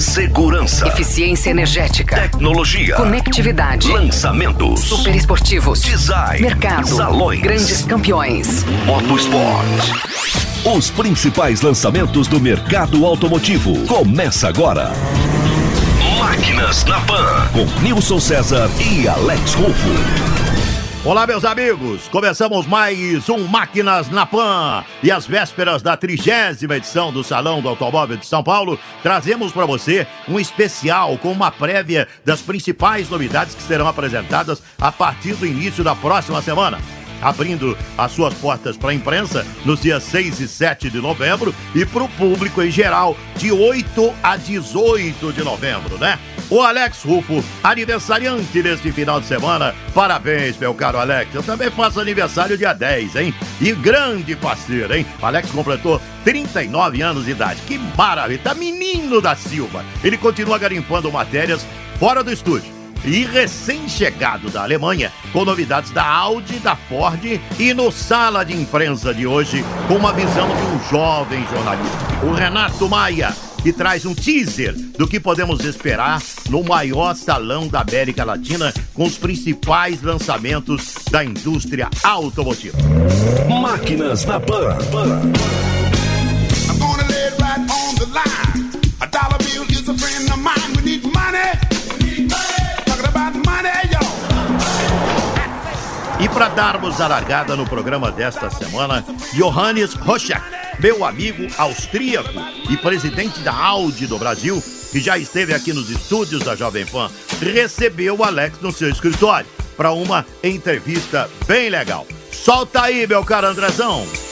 Segurança. Eficiência energética. Tecnologia. Conectividade. Lançamentos. Super esportivos. Design. Mercado. Salões. Grandes campeões. Motosport. Os principais lançamentos do mercado automotivo. Começa agora. Máquinas na Pan. Com Nilson César e Alex Rufo. Olá, meus amigos! Começamos mais um Máquinas na Pan e às vésperas da trigésima edição do Salão do Automóvel de São Paulo, trazemos para você um especial com uma prévia das principais novidades que serão apresentadas a partir do início da próxima semana abrindo as suas portas para a imprensa nos dias 6 e 7 de novembro e para o público em geral de 8 a 18 de novembro, né? O Alex Rufo, aniversariante deste final de semana. Parabéns, meu caro Alex. Eu também faço aniversário dia 10, hein? E grande parceiro, hein? Alex completou 39 anos de idade. Que maravilha! Tá menino da Silva. Ele continua garimpando matérias fora do estúdio e recém-chegado da Alemanha, com novidades da Audi, da Ford e no Sala de Imprensa de hoje, com uma visão de um jovem jornalista, o Renato Maia, que traz um teaser do que podemos esperar no maior salão da América Latina, com os principais lançamentos da indústria automotiva. Máquinas na Pan. I'm E para darmos a largada no programa desta semana, Johannes Roschak, meu amigo austríaco e presidente da Audi do Brasil, que já esteve aqui nos estúdios da Jovem Pan, recebeu o Alex no seu escritório para uma entrevista bem legal. Solta aí, meu caro Andrezão!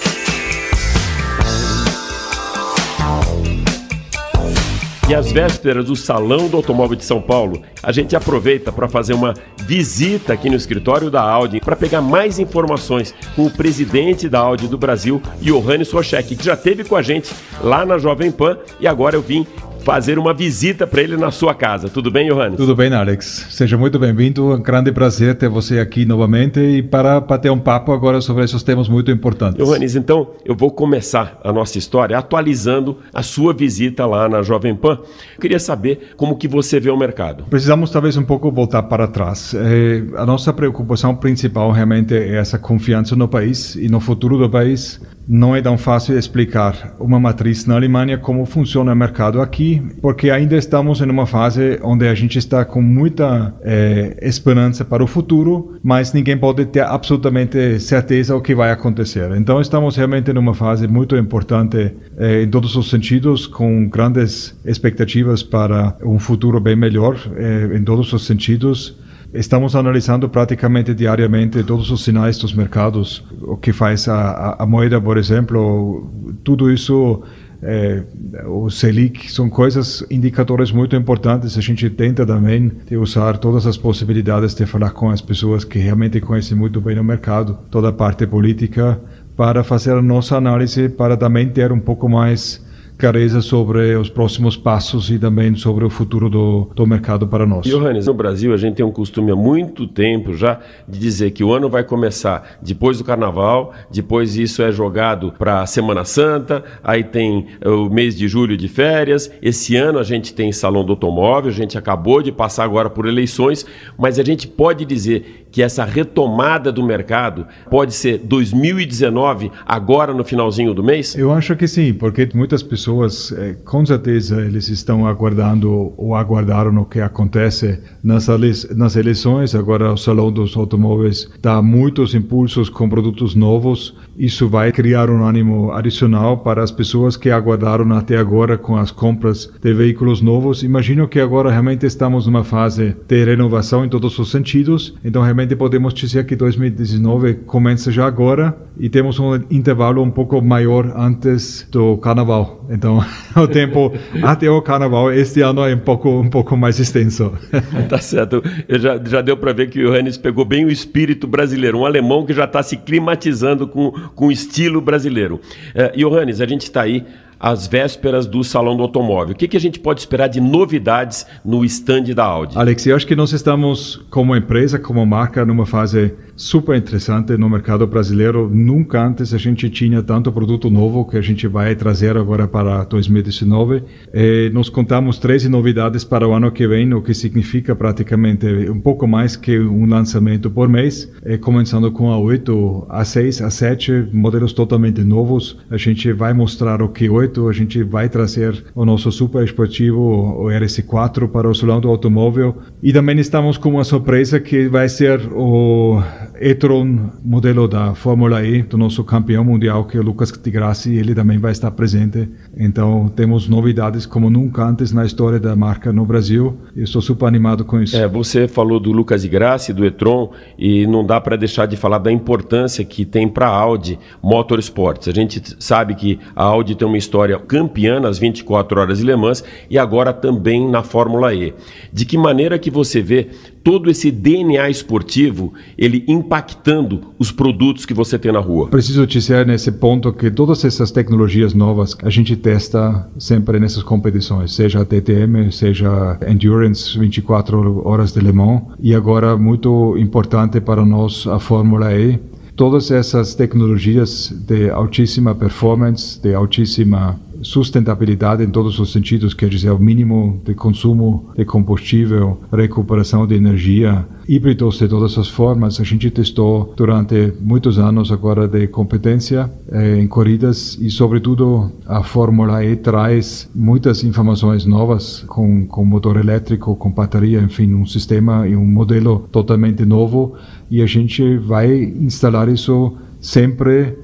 E às vésperas do Salão do Automóvel de São Paulo, a gente aproveita para fazer uma visita aqui no escritório da Audi para pegar mais informações com o presidente da Audi do Brasil, Johannes Rochek, que já esteve com a gente lá na Jovem Pan e agora eu vim fazer uma visita para ele na sua casa. Tudo bem, Johannes? Tudo bem, Alex. Seja muito bem-vindo. Um grande prazer ter você aqui novamente e para bater um papo agora sobre esses temas muito importantes. Johannes, então eu vou começar a nossa história atualizando a sua visita lá na Jovem Pan. Eu queria saber como que você vê o mercado. Precisamos talvez um pouco voltar para trás. É, a nossa preocupação principal realmente é essa confiança no país e no futuro do país não é tão fácil explicar uma matriz na Alemanha como funciona o mercado aqui, porque ainda estamos em uma fase onde a gente está com muita é, esperança para o futuro, mas ninguém pode ter absolutamente certeza o que vai acontecer. Então estamos realmente numa fase muito importante é, em todos os sentidos, com grandes expectativas para um futuro bem melhor é, em todos os sentidos. Estamos analisando praticamente diariamente todos os sinais dos mercados, o que faz a, a, moeda, por exemplo, tudo isso é, o Selic são coisas, indicadores muito importantes. A gente tenta também usar todas as possibilidades de falar com as pessoas que realmente conhecem muito bem o mercado, toda a parte política, para fazer a nossa análise, para também ter um pouco mais clareza sobre os próximos passos e também sobre o futuro do, do mercado para nós. Johannes, no Brasil a gente tem um costume há muito tempo já de dizer que o ano vai começar depois do Carnaval, depois isso é jogado para a Semana Santa, aí tem eh, o mês de julho de férias, esse ano a gente tem Salão do Automóvel, a gente acabou de passar agora por eleições, mas a gente pode dizer que essa retomada do mercado pode ser 2019, agora no finalzinho do mês? Eu acho que sim, porque muitas pessoas, eh, com certeza, eles estão aguardando ou aguardaram o que acontece nas, nas eleições. Agora, o Salão dos Automóveis dá muitos impulsos com produtos novos. Isso vai criar um ânimo adicional para as pessoas que aguardaram até agora com as compras de veículos novos. Imagino que agora realmente estamos numa fase de renovação em todos os sentidos. Então, realmente podemos dizer que 2019 começa já agora e temos um intervalo um pouco maior antes do carnaval. Então, o tempo até o carnaval este ano é um pouco, um pouco mais extenso. tá certo. Eu já, já deu para ver que o Johannes pegou bem o espírito brasileiro, um alemão que já está se climatizando com, com estilo brasileiro. Uh, Johannes, a gente está aí às vésperas do Salão do Automóvel. O que, que a gente pode esperar de novidades no stand da Audi? Alex, eu acho que nós estamos, como empresa, como marca, numa fase super interessante no mercado brasileiro. Nunca antes a gente tinha tanto produto novo que a gente vai trazer agora para 2019. E nós contamos 13 novidades para o ano que vem, o que significa praticamente um pouco mais que um lançamento por mês, começando com a 8, a 6, a 7, modelos totalmente novos. A gente vai mostrar o Q8, a gente vai trazer o nosso super esportivo, o RS4 para o salão do automóvel. E também estamos com uma surpresa que vai ser o e-tron modelo da Fórmula E, do nosso campeão mundial, que é o Lucas Di Grassi, ele também vai estar presente. Então temos novidades como nunca antes na história da marca no Brasil. Eu estou super animado com isso. É, você falou do Lucas Di Grassi, do e-tron, e não dá para deixar de falar da importância que tem para a Audi Motorsports. A gente sabe que a Audi tem uma história campeã nas 24 horas de Le Mans e agora também na Fórmula E. De que maneira que você vê todo esse DNA esportivo ele impactando os produtos que você tem na rua? Preciso dizer nesse ponto que todas essas tecnologias novas a gente testa sempre nessas competições, seja a TTM, seja Endurance 24 horas de Le Mans e agora muito importante para nós a Fórmula E todas essas tecnologias de altíssima performance, de altíssima sustentabilidade em todos os sentidos, quer dizer, o mínimo de consumo de combustível, recuperação de energia, híbridos de todas as formas. A gente testou durante muitos anos agora de competência eh, em corridas e, sobretudo, a Fórmula E traz muitas informações novas com, com motor elétrico, com bateria, enfim, um sistema e um modelo totalmente novo e a gente vai instalar isso sempre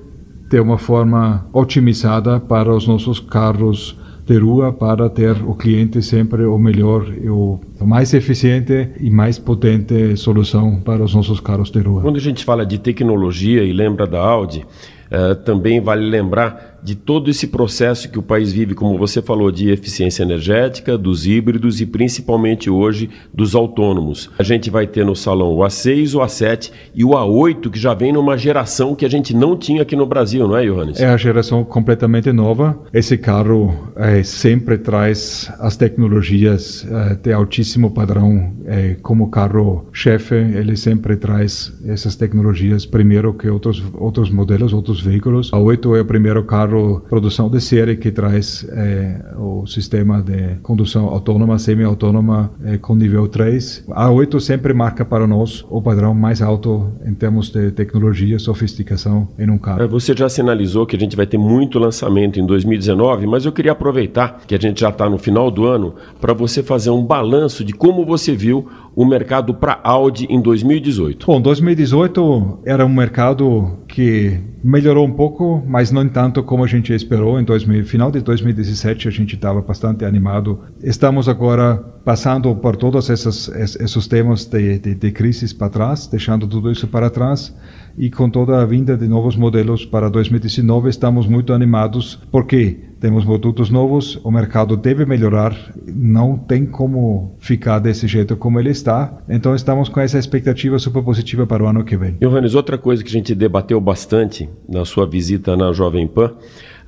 de uma forma otimizada para os nossos carros de rua para ter o cliente sempre o melhor e o mais eficiente e mais potente solução para os nossos carros de rua. Quando a gente fala de tecnologia e lembra da Audi, uh, também vale lembrar de todo esse processo que o país vive, como você falou, de eficiência energética, dos híbridos e principalmente hoje dos autônomos. A gente vai ter no salão o A6, o A7 e o A8, que já vem numa geração que a gente não tinha aqui no Brasil, não é, Johannes? É a geração completamente nova. Esse carro é, sempre traz as tecnologias é, de altíssimo padrão. É, como carro-chefe, ele sempre traz essas tecnologias primeiro que outros, outros modelos, outros veículos. A 8 é o primeiro carro produção de série que traz é, o sistema de condução autônoma, semi-autônoma é, com nível 3. A 8 sempre marca para nós o padrão mais alto em termos de tecnologia, sofisticação em um carro. É, você já sinalizou que a gente vai ter muito lançamento em 2019, mas eu queria aproveitar que a gente já está no final do ano para você fazer um balanço de como você viu o mercado para Audi em 2018. Bom, 2018 era um mercado que melhorou um pouco, mas não tanto como a gente esperou. Em 2000, final de 2017 a gente estava bastante animado. Estamos agora passando por todos esses, esses temas de, de, de crises para trás, deixando tudo isso para trás e com toda a vinda de novos modelos para 2019 estamos muito animados porque temos produtos novos, o mercado deve melhorar, não tem como ficar desse jeito como ele está, então estamos com essa expectativa super positiva para o ano que vem. Johannes, outra coisa que a gente debateu bastante na sua visita na Jovem Pan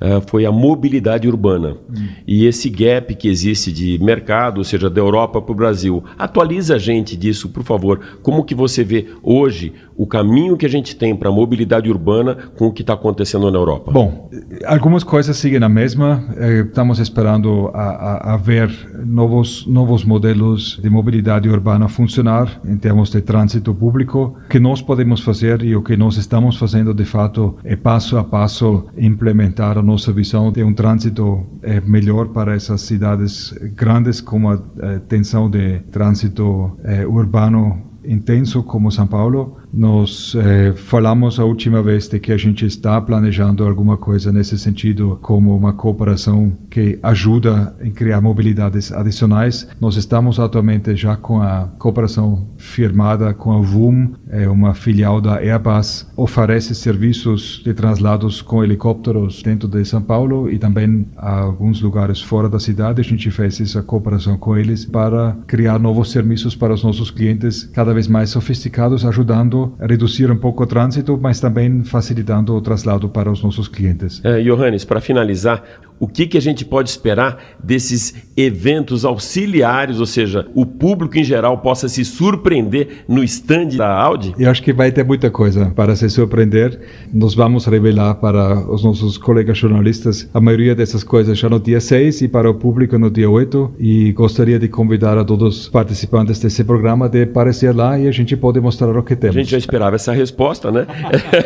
uh, foi a mobilidade urbana hum. e esse gap que existe de mercado, ou seja, da Europa para o Brasil. Atualiza a gente disso, por favor. Como que você vê hoje o caminho que a gente tem para a mobilidade urbana com o que está acontecendo na Europa? Bom, algumas coisas seguem a mesma. Eh, estamos esperando a, a, a, ver novos novos modelos de mobilidade urbana funcionar em termos de trânsito público. O que nós podemos fazer e o que nós estamos fazendo de fato é passo a passo implementar nossa visão de um trânsito é, melhor para essas cidades grandes com a, a tensão de trânsito é, urbano intenso como São Paulo nós eh, falamos a última vez de que a gente está planejando alguma coisa nesse sentido, como uma cooperação que ajuda em criar mobilidades adicionais. Nós estamos atualmente já com a cooperação firmada com a VUM, é uma filial da Airbus, oferece serviços de translados com helicópteros dentro de São Paulo e também alguns lugares fora da cidade. A gente fez essa cooperação com eles para criar novos serviços para os nossos clientes cada vez mais sofisticados, ajudando reduzir um pouco o trânsito, mas também facilitando o traslado para os nossos clientes. É, Johannes, para finalizar, o que, que a gente pode esperar desses eventos auxiliares, ou seja, o público em geral possa se surpreender no stand da Audi? Eu acho que vai ter muita coisa para se surpreender. Nós vamos revelar para os nossos colegas jornalistas a maioria dessas coisas já no dia 6 e para o público no dia 8. E gostaria de convidar a todos os participantes desse programa de aparecer lá e a gente pode mostrar o que temos. A gente já esperava essa resposta, né?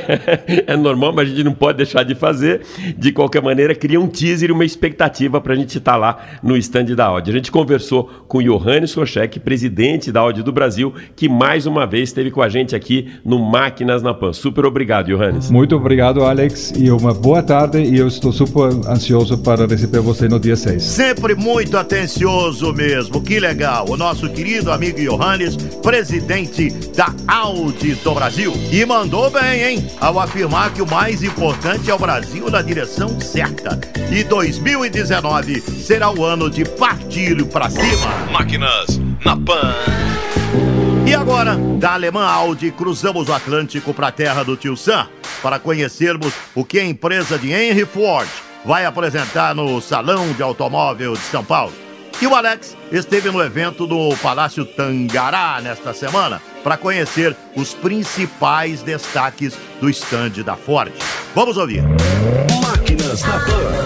é normal, mas a gente não pode deixar de fazer. De qualquer maneira, cria um teaser e uma expectativa para a gente estar lá no stand da Audi. A gente conversou com o Johannes Sochek, presidente da Audi do Brasil, que mais uma vez esteve com a gente aqui no Máquinas na Pan. Super obrigado, Johannes. Muito obrigado, Alex, e uma boa tarde. E eu estou super ansioso para receber você no dia 6. Sempre muito atencioso mesmo. Que legal. O nosso querido amigo Johannes, presidente da Audi do Brasil. E mandou bem, hein? Ao afirmar que o mais importante é o Brasil na direção certa. E 2019 será o ano de partir para cima. Máquinas na Pan. E agora, da alemã Audi, cruzamos o Atlântico para a terra do tio Sam para conhecermos o que a empresa de Henry Ford vai apresentar no Salão de Automóvel de São Paulo. E o Alex esteve no evento do Palácio Tangará nesta semana para conhecer os principais destaques do estande da Ford. Vamos ouvir. Máquinas na Pan.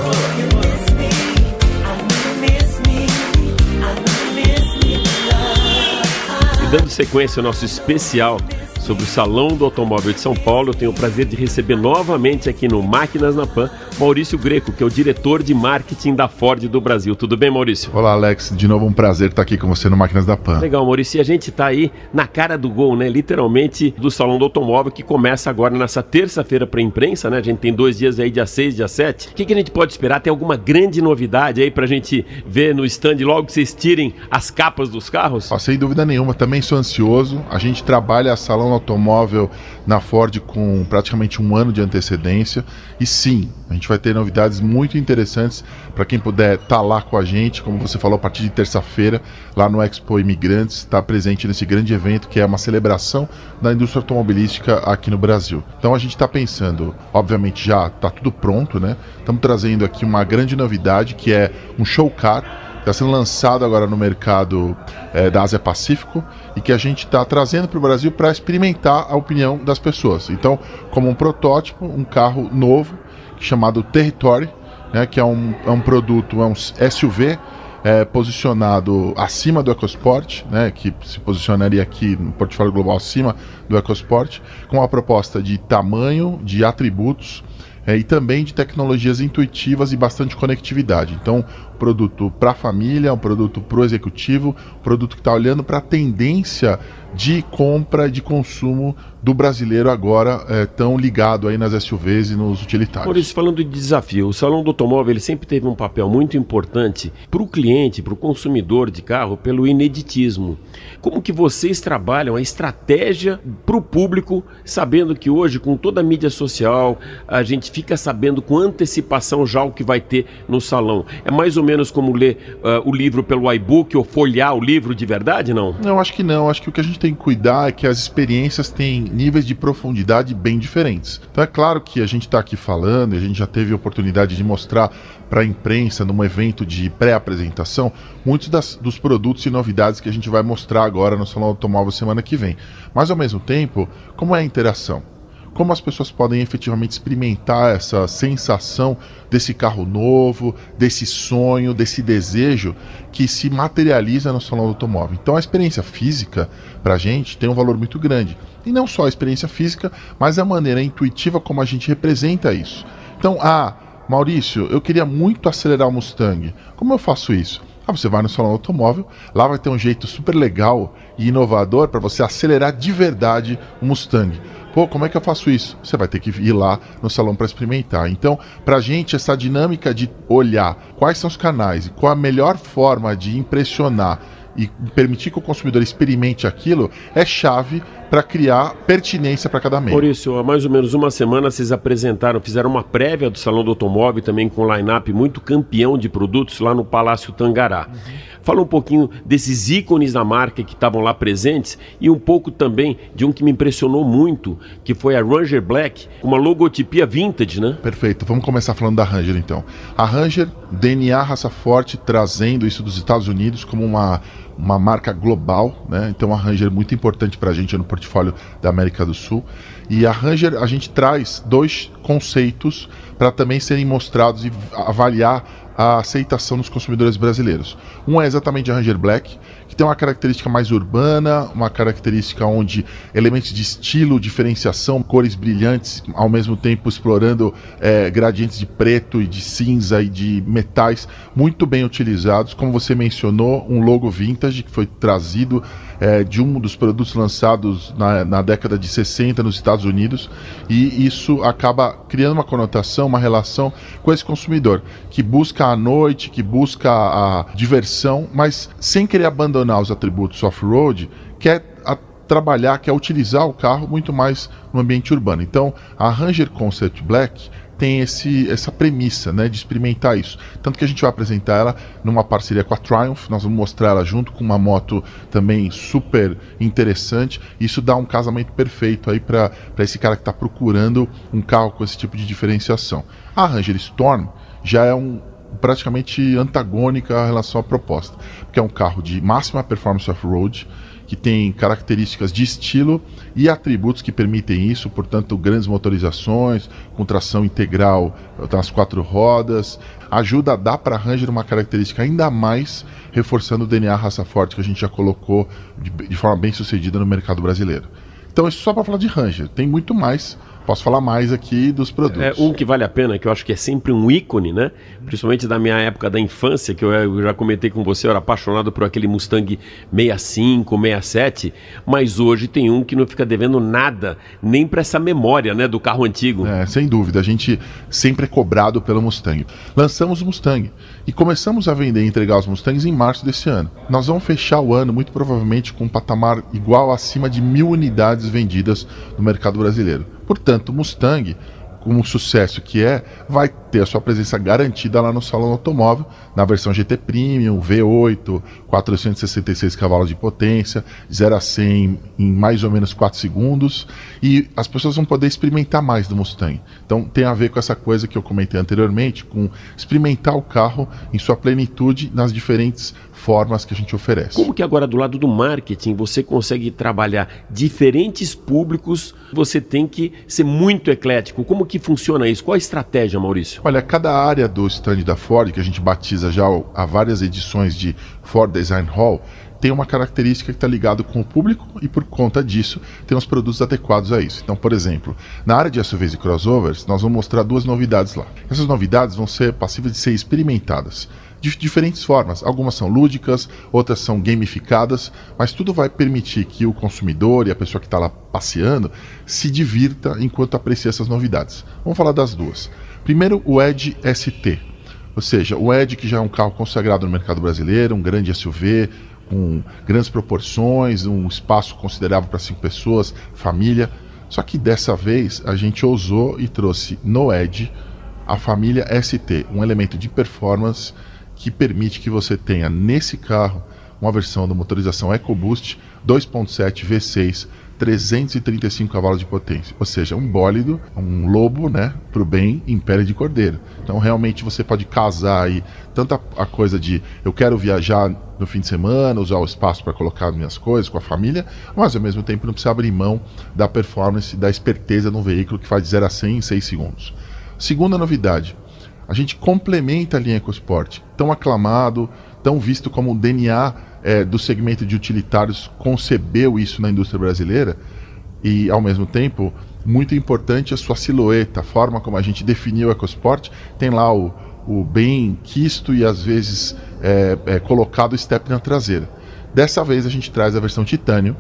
E dando sequência ao nosso especial sobre o Salão do Automóvel de São Paulo, eu tenho o prazer de receber novamente aqui no Máquinas na Pan Maurício Greco, que é o diretor de marketing da Ford do Brasil. Tudo bem, Maurício? Olá, Alex. De novo um prazer estar aqui com você no Máquinas da Pan. Legal, Maurício. E a gente está aí na cara do gol, né? Literalmente do Salão do Automóvel, que começa agora nessa terça-feira para a imprensa, né? A gente tem dois dias aí, dia 6 dia 7. O que, que a gente pode esperar? Tem alguma grande novidade aí para a gente ver no stand logo que vocês tirem as capas dos carros? Ó, sem dúvida nenhuma, também sou ansioso. A gente trabalha Salão Automóvel na Ford com praticamente um ano de antecedência. E sim, a gente vai ter novidades muito interessantes para quem puder estar tá lá com a gente, como você falou, a partir de terça-feira, lá no Expo Imigrantes, estar tá presente nesse grande evento que é uma celebração da indústria automobilística aqui no Brasil. Então a gente está pensando, obviamente já está tudo pronto, né? Estamos trazendo aqui uma grande novidade que é um show car está sendo lançado agora no mercado é, da Ásia Pacífico e que a gente está trazendo para o Brasil para experimentar a opinião das pessoas. Então, como um protótipo, um carro novo chamado Territory, né, que é um, é um produto, é um SUV é, posicionado acima do EcoSport, né, que se posicionaria aqui no portfólio global acima do EcoSport, com uma proposta de tamanho, de atributos é, e também de tecnologias intuitivas e bastante conectividade. Então, produto para a família, um produto para o executivo, produto que está olhando para a tendência de compra, de consumo do brasileiro agora é, tão ligado aí nas SUVs e nos utilitários. Por isso, falando de desafio, o Salão do Automóvel ele sempre teve um papel muito importante para o cliente, para o consumidor de carro, pelo ineditismo. Como que vocês trabalham a estratégia para o público, sabendo que hoje, com toda a mídia social, a gente fica sabendo com antecipação já o que vai ter no salão. É mais ou menos como ler uh, o livro pelo iBook ou folhear o livro de verdade, não? Não, acho que não. Acho que o que a gente tem que cuidar é que as experiências têm níveis de profundidade bem diferentes. Então é claro que a gente está aqui falando, a gente já teve a oportunidade de mostrar para a imprensa num evento de pré-apresentação muitos das, dos produtos e novidades que a gente vai mostrar agora no Salão Automóvel semana que vem. Mas ao mesmo tempo, como é a interação? Como as pessoas podem efetivamente experimentar essa sensação desse carro novo, desse sonho, desse desejo que se materializa no salão do automóvel. Então a experiência física para a gente tem um valor muito grande. E não só a experiência física, mas a maneira intuitiva como a gente representa isso. Então, ah, Maurício, eu queria muito acelerar o Mustang. Como eu faço isso? Ah, você vai no salão automóvel, lá vai ter um jeito super legal e inovador para você acelerar de verdade o Mustang. Pô, como é que eu faço isso? Você vai ter que ir lá no salão para experimentar. Então, para a gente, essa dinâmica de olhar quais são os canais e qual a melhor forma de impressionar e permitir que o consumidor experimente aquilo é chave para criar pertinência para cada meio. Por isso, há mais ou menos uma semana vocês apresentaram, fizeram uma prévia do Salão do Automóvel também com um line-up muito campeão de produtos lá no Palácio Tangará. Uhum. Fala um pouquinho desses ícones da marca que estavam lá presentes e um pouco também de um que me impressionou muito, que foi a Ranger Black, uma logotipia vintage, né? Perfeito. Vamos começar falando da Ranger então. A Ranger, DNA raça forte, trazendo isso dos Estados Unidos como uma uma marca global, né? Então a Ranger é muito importante para a gente no portfólio da América do Sul. E a Ranger a gente traz dois conceitos para também serem mostrados e avaliar a aceitação dos consumidores brasileiros. Um é exatamente a Ranger Black, que tem uma característica mais urbana, uma característica onde elementos de estilo, diferenciação, cores brilhantes, ao mesmo tempo explorando é, gradientes de preto e de cinza e de metais muito bem utilizados. Como você mencionou, um logo vintage que foi trazido é, de um dos produtos lançados na, na, década de 60 nos Estados Unidos, e isso acaba criando uma conotação, uma relação com esse consumidor que busca a noite, que busca a diversão, mas sem querer abandonar os atributos off-road, quer a, trabalhar, quer utilizar o carro muito mais no ambiente urbano. Então, a Ranger Concept Black tem esse, essa premissa né, de experimentar isso. Tanto que a gente vai apresentar ela numa parceria com a Triumph, nós vamos mostrar ela junto com uma moto também super interessante. Isso dá um casamento perfeito aí para esse cara que está procurando um carro com esse tipo de diferenciação. A Ranger Storm já é um praticamente antagônica em relação à proposta, porque é um carro de máxima performance off-road, que tem características de estilo e atributos que permitem isso, portanto, grandes motorizações, com tração integral nas quatro rodas, ajuda a dar para a Ranger uma característica ainda mais reforçando o DNA raça forte que a gente já colocou de, de forma bem sucedida no mercado brasileiro. Então, isso só para falar de Ranger, tem muito mais Posso falar mais aqui dos produtos. É, um que vale a pena, que eu acho que é sempre um ícone, né? Principalmente da minha época da infância, que eu já comentei com você, eu era apaixonado por aquele Mustang 65, 67, mas hoje tem um que não fica devendo nada, nem para essa memória, né, do carro antigo. É, sem dúvida, a gente sempre é cobrado pelo Mustang. Lançamos o Mustang e começamos a vender e entregar os Mustangs em março desse ano. Nós vamos fechar o ano muito provavelmente com um patamar igual acima de mil unidades vendidas no mercado brasileiro. Portanto, Mustang, como sucesso que é, vai ter a sua presença garantida lá no salão automóvel, na versão GT Premium, V8, 466 cavalos de potência, 0 a 100 em mais ou menos 4 segundos, e as pessoas vão poder experimentar mais do Mustang. Então tem a ver com essa coisa que eu comentei anteriormente, com experimentar o carro em sua plenitude nas diferentes formas que a gente oferece. Como que agora do lado do marketing você consegue trabalhar diferentes públicos? Você tem que ser muito eclético. Como que funciona isso? Qual a estratégia, Maurício? Olha, cada área do stand da Ford, que a gente batiza já há várias edições de Ford Design Hall, tem uma característica que está ligado com o público e por conta disso tem os produtos adequados a isso. Então, por exemplo, na área de SUVs e crossovers, nós vamos mostrar duas novidades lá. Essas novidades vão ser passíveis de ser experimentadas de diferentes formas. Algumas são lúdicas, outras são gamificadas, mas tudo vai permitir que o consumidor e a pessoa que está lá passeando se divirta enquanto aprecia essas novidades. Vamos falar das duas. Primeiro, o Edge ST, ou seja, o Edge que já é um carro consagrado no mercado brasileiro, um grande SUV com grandes proporções, um espaço considerável para cinco pessoas, família. Só que dessa vez a gente ousou e trouxe no Edge a família ST, um elemento de performance que permite que você tenha nesse carro uma versão da motorização EcoBoost 2.7 V6 335 cavalos de potência, ou seja, um bólido, um lobo, né, para o bem em pele de cordeiro. Então, realmente você pode casar aí tanta a coisa de eu quero viajar no fim de semana, usar o espaço para colocar minhas coisas com a família, mas ao mesmo tempo não precisa abrir mão da performance, da esperteza um veículo que faz de 0 a 100 em 6 segundos. Segunda novidade, a gente complementa a linha EcoSport, tão aclamado, tão visto como o DNA é, do segmento de utilitários concebeu isso na indústria brasileira. E, ao mesmo tempo, muito importante a sua silhueta, a forma como a gente definiu o EcoSport, tem lá o, o bem quisto e às vezes é, é, colocado step na traseira. Dessa vez a gente traz a versão Titanium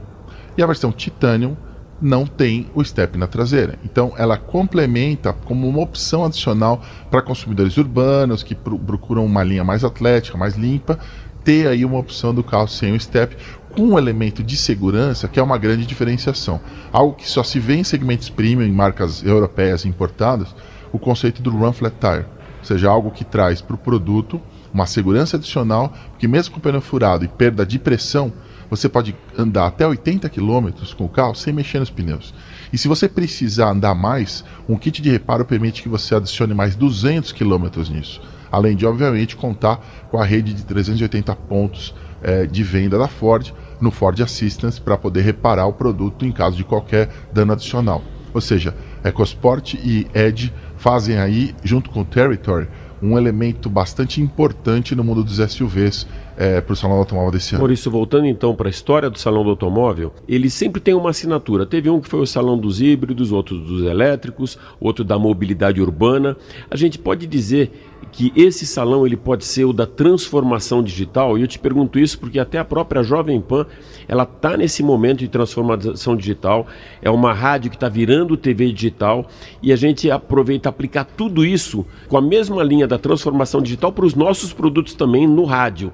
e a versão Titanium não tem o step na traseira. Então ela complementa como uma opção adicional para consumidores urbanos que procuram uma linha mais atlética, mais limpa, ter aí uma opção do carro sem o step com um elemento de segurança que é uma grande diferenciação. Algo que só se vê em segmentos premium em marcas europeias importadas, o conceito do Run Flat Tire, ou seja, algo que traz para o produto uma segurança adicional, porque mesmo com pneu furado e perda de pressão, você pode andar até 80 km com o carro sem mexer nos pneus. E se você precisar andar mais, um kit de reparo permite que você adicione mais 200 km nisso. Além de, obviamente, contar com a rede de 380 pontos é, de venda da Ford no Ford Assistance para poder reparar o produto em caso de qualquer dano adicional. Ou seja, EcoSport e Edge fazem aí, junto com o Territory, um elemento bastante importante no mundo dos SUVs é, para o Salão do Automóvel desse ano. Maurício, voltando então para a história do Salão do Automóvel, ele sempre tem uma assinatura. Teve um que foi o Salão dos Híbridos, outro dos elétricos, outro da mobilidade urbana. A gente pode dizer que esse salão ele pode ser o da transformação digital. E eu te pergunto isso porque até a própria Jovem Pan ela está nesse momento de transformação digital. É uma rádio que está virando TV digital e a gente aproveita aplicar tudo isso com a mesma linha da transformação digital para os nossos produtos também no rádio.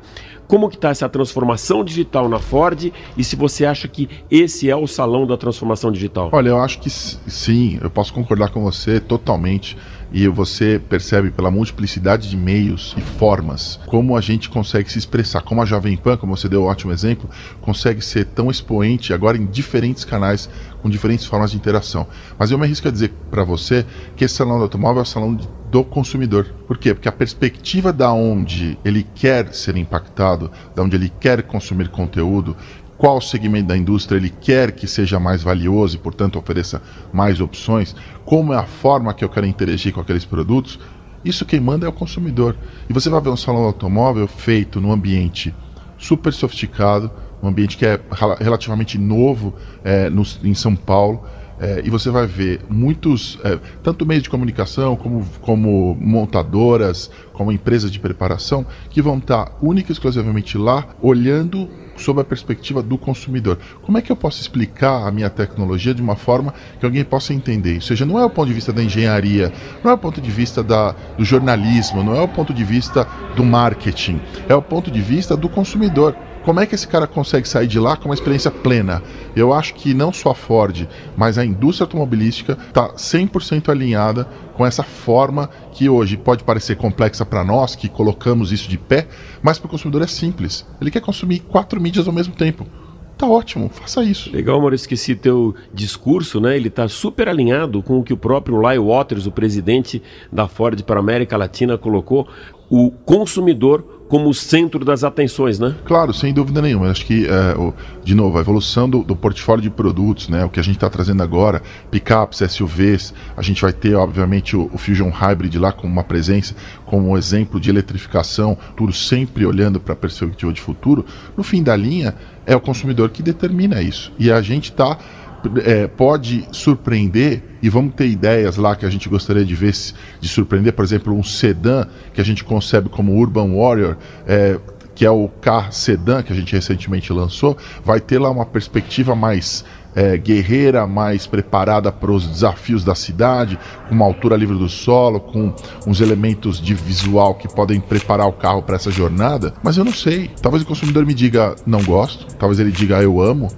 Como que está essa transformação digital na Ford e se você acha que esse é o salão da transformação digital? Olha, eu acho que sim, eu posso concordar com você totalmente e você percebe pela multiplicidade de meios e formas como a gente consegue se expressar, como a Jovem Pan, como você deu um ótimo exemplo, consegue ser tão expoente agora em diferentes canais com diferentes formas de interação. Mas eu me arrisco a dizer para você que esse salão do automóvel é o salão do consumidor. Por quê? Porque a perspectiva da onde ele quer ser impactado, da onde ele quer consumir conteúdo, qual segmento da indústria ele quer que seja mais valioso e, portanto, ofereça mais opções, como é a forma que eu quero interagir com aqueles produtos, isso quem manda é o consumidor. E você vai ver um salão automóvel feito num ambiente super sofisticado, um ambiente que é relativamente novo é, no, em São Paulo. É, e você vai ver muitos, é, tanto meios de comunicação, como, como montadoras, como empresas de preparação, que vão estar única e exclusivamente lá, olhando sob a perspectiva do consumidor. Como é que eu posso explicar a minha tecnologia de uma forma que alguém possa entender? Ou seja, não é o ponto de vista da engenharia, não é o ponto de vista da, do jornalismo, não é o ponto de vista do marketing, é o ponto de vista do consumidor. Como é que esse cara consegue sair de lá com uma experiência plena? Eu acho que não só a Ford, mas a indústria automobilística está 100% alinhada com essa forma que hoje pode parecer complexa para nós, que colocamos isso de pé, mas para o consumidor é simples. Ele quer consumir quatro mídias ao mesmo tempo tá ótimo, faça isso. Legal, Maurício, que esse teu discurso, né, ele tá super alinhado com o que o próprio Lyle Waters, o presidente da Ford para a América Latina, colocou. O consumidor como centro das atenções, né? Claro, sem dúvida nenhuma. Acho que, é, o, de novo, a evolução do, do, portfólio de produtos, né? O que a gente está trazendo agora, pickups, SUVs, a gente vai ter, obviamente, o, o, Fusion Hybrid lá com uma presença, como um exemplo de eletrificação, tudo sempre olhando para a perspectiva de futuro. No fim da linha, é o consumidor que determina isso. E a gente está é, pode surpreender e vamos ter ideias lá que a gente gostaria de ver de surpreender, por exemplo, um sedã que a gente concebe como Urban Warrior, é, que é o carro sedã que a gente recentemente lançou, vai ter lá uma perspectiva mais é, guerreira, mais preparada para os desafios da cidade, com uma altura livre do solo, com uns elementos de visual que podem preparar o carro para essa jornada. Mas eu não sei. Talvez o consumidor me diga não gosto, talvez ele diga eu amo.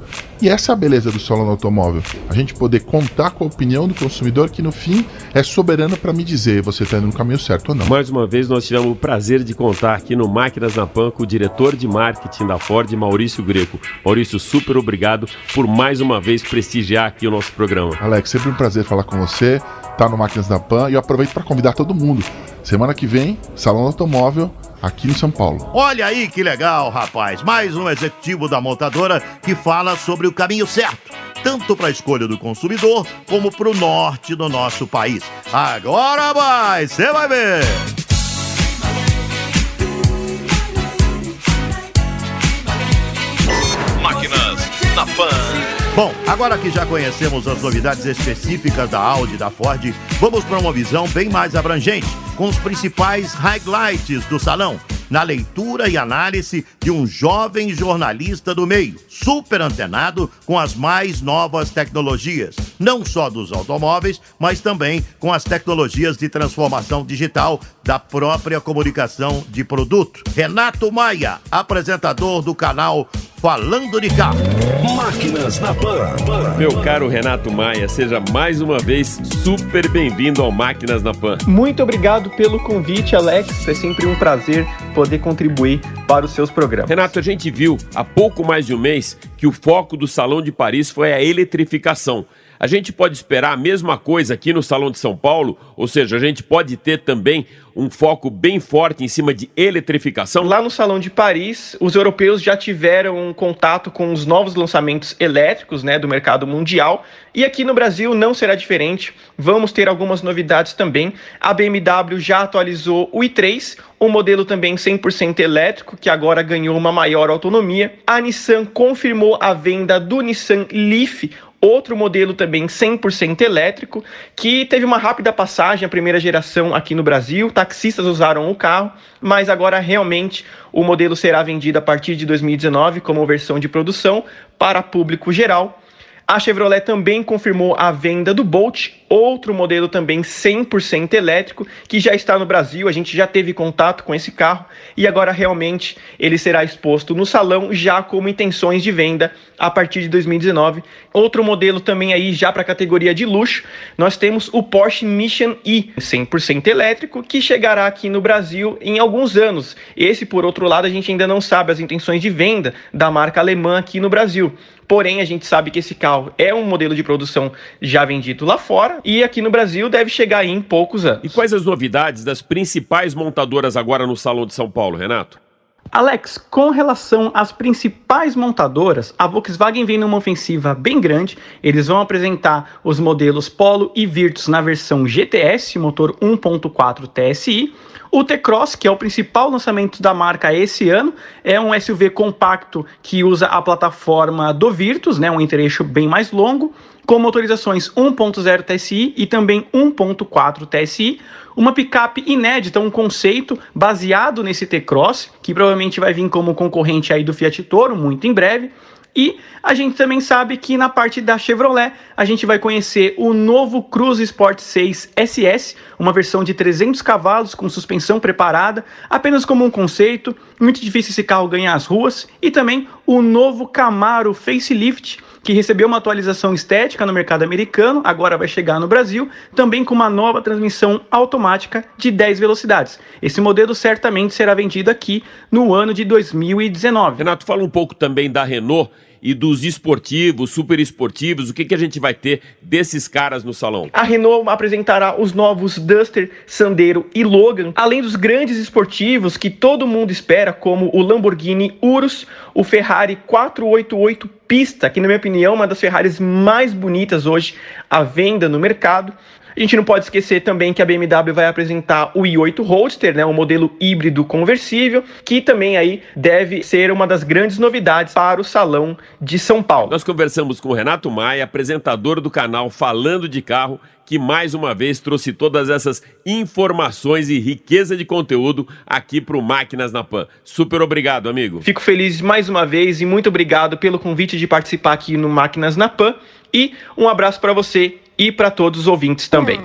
E essa é a beleza do salão do automóvel. A gente poder contar com a opinião do consumidor que no fim é soberano para me dizer você está indo no caminho certo ou não. Mais uma vez nós tivemos o prazer de contar aqui no Máquinas na Pan com o diretor de marketing da Ford, Maurício Greco. Maurício, super obrigado por mais uma vez prestigiar aqui o nosso programa. Alex, sempre um prazer falar com você, tá no Máquinas da Pan e eu aproveito para convidar todo mundo. Semana que vem, Salão do Automóvel, aqui em São Paulo. Olha aí que legal, rapaz. Mais um executivo da montadora que fala sobre o caminho certo, tanto para a escolha do consumidor como para o norte do nosso país. Agora vai, você vai ver. Máquinas na Pan. Bom, agora que já conhecemos as novidades específicas da Audi e da Ford, vamos para uma visão bem mais abrangente, com os principais highlights do salão, na leitura e análise de um jovem jornalista do meio, super antenado com as mais novas tecnologias, não só dos automóveis, mas também com as tecnologias de transformação digital da própria comunicação de produto. Renato Maia, apresentador do canal falando de carro. Máquinas na Pan. Meu caro Renato Maia, seja mais uma vez super bem-vindo ao Máquinas na Pan. Muito obrigado pelo convite, Alex. É sempre um prazer poder contribuir para os seus programas. Renato, a gente viu há pouco mais de um mês que o foco do Salão de Paris foi a eletrificação. A gente pode esperar a mesma coisa aqui no Salão de São Paulo, ou seja, a gente pode ter também um foco bem forte em cima de eletrificação? Lá no Salão de Paris, os europeus já tiveram um contato com os novos lançamentos elétricos né, do mercado mundial e aqui no Brasil não será diferente. Vamos ter algumas novidades também. A BMW já atualizou o i3, um modelo também 100% elétrico, que agora ganhou uma maior autonomia. A Nissan confirmou a venda do Nissan Leaf, outro modelo também 100% elétrico, que teve uma rápida passagem, a primeira geração aqui no Brasil. Taxistas usaram o carro, mas agora realmente o modelo será vendido a partir de 2019 como versão de produção para público geral. A Chevrolet também confirmou a venda do Bolt, outro modelo também 100% elétrico, que já está no Brasil. A gente já teve contato com esse carro e agora realmente ele será exposto no salão já como intenções de venda a partir de 2019. Outro modelo também aí já para a categoria de luxo, nós temos o Porsche Mission E 100% elétrico que chegará aqui no Brasil em alguns anos. Esse, por outro lado, a gente ainda não sabe as intenções de venda da marca alemã aqui no Brasil. Porém, a gente sabe que esse carro é um modelo de produção já vendido lá fora e aqui no Brasil deve chegar em poucos anos. E quais as novidades das principais montadoras agora no Salão de São Paulo, Renato? Alex, com relação às principais montadoras, a Volkswagen vem numa ofensiva bem grande. Eles vão apresentar os modelos Polo e Virtus na versão GTS, motor 1.4 TSI. O T-Cross, que é o principal lançamento da marca esse ano, é um SUV compacto que usa a plataforma do Virtus, né, um entrecho bem mais longo, com motorizações 1.0 TSI e também 1.4 TSI, uma picape inédita, um conceito baseado nesse T-Cross, que provavelmente vai vir como concorrente aí do Fiat Toro muito em breve. E a gente também sabe que na parte da Chevrolet a gente vai conhecer o novo Cruze Sport 6 SS, uma versão de 300 cavalos com suspensão preparada, apenas como um conceito, muito difícil esse carro ganhar as ruas, e também o novo Camaro Facelift, que recebeu uma atualização estética no mercado americano, agora vai chegar no Brasil, também com uma nova transmissão automática de 10 velocidades. Esse modelo certamente será vendido aqui no ano de 2019. Renato, fala um pouco também da Renault e dos esportivos, super esportivos, o que, que a gente vai ter desses caras no salão? A Renault apresentará os novos Duster, Sandero e Logan, além dos grandes esportivos que todo mundo espera, como o Lamborghini Urus, o Ferrari 488 Pista, que na minha opinião é uma das Ferraris mais bonitas hoje à venda no mercado. A gente não pode esquecer também que a BMW vai apresentar o i8 Roadster, né, um modelo híbrido conversível, que também aí deve ser uma das grandes novidades para o Salão de São Paulo. Nós conversamos com o Renato Maia, apresentador do canal Falando de Carro, que mais uma vez trouxe todas essas informações e riqueza de conteúdo aqui para o Máquinas na Pan. Super obrigado, amigo. Fico feliz mais uma vez e muito obrigado pelo convite de participar aqui no Máquinas na Pan. E um abraço para você e para todos os ouvintes também.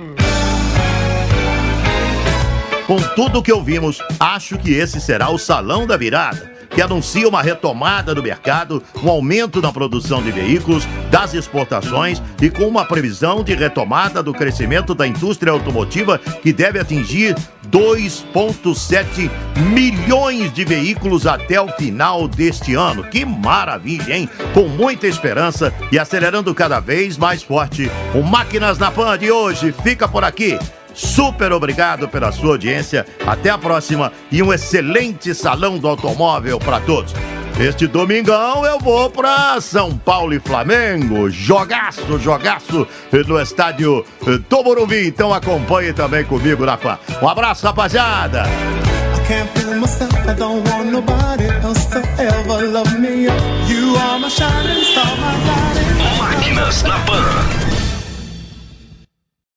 Com tudo que ouvimos, acho que esse será o salão da virada, que anuncia uma retomada do mercado, um aumento na produção de veículos, das exportações e com uma previsão de retomada do crescimento da indústria automotiva que deve atingir 2,7 milhões de veículos até o final deste ano. Que maravilha, hein? Com muita esperança e acelerando cada vez mais forte. O Máquinas na Pan de hoje fica por aqui. Super obrigado pela sua audiência. Até a próxima e um excelente salão do automóvel para todos. Este domingão eu vou para São Paulo e Flamengo. Jogaço, jogaço no estádio do Morumbi. Então acompanhe também comigo na PAN. Um abraço, rapaziada. Máquinas na Pan.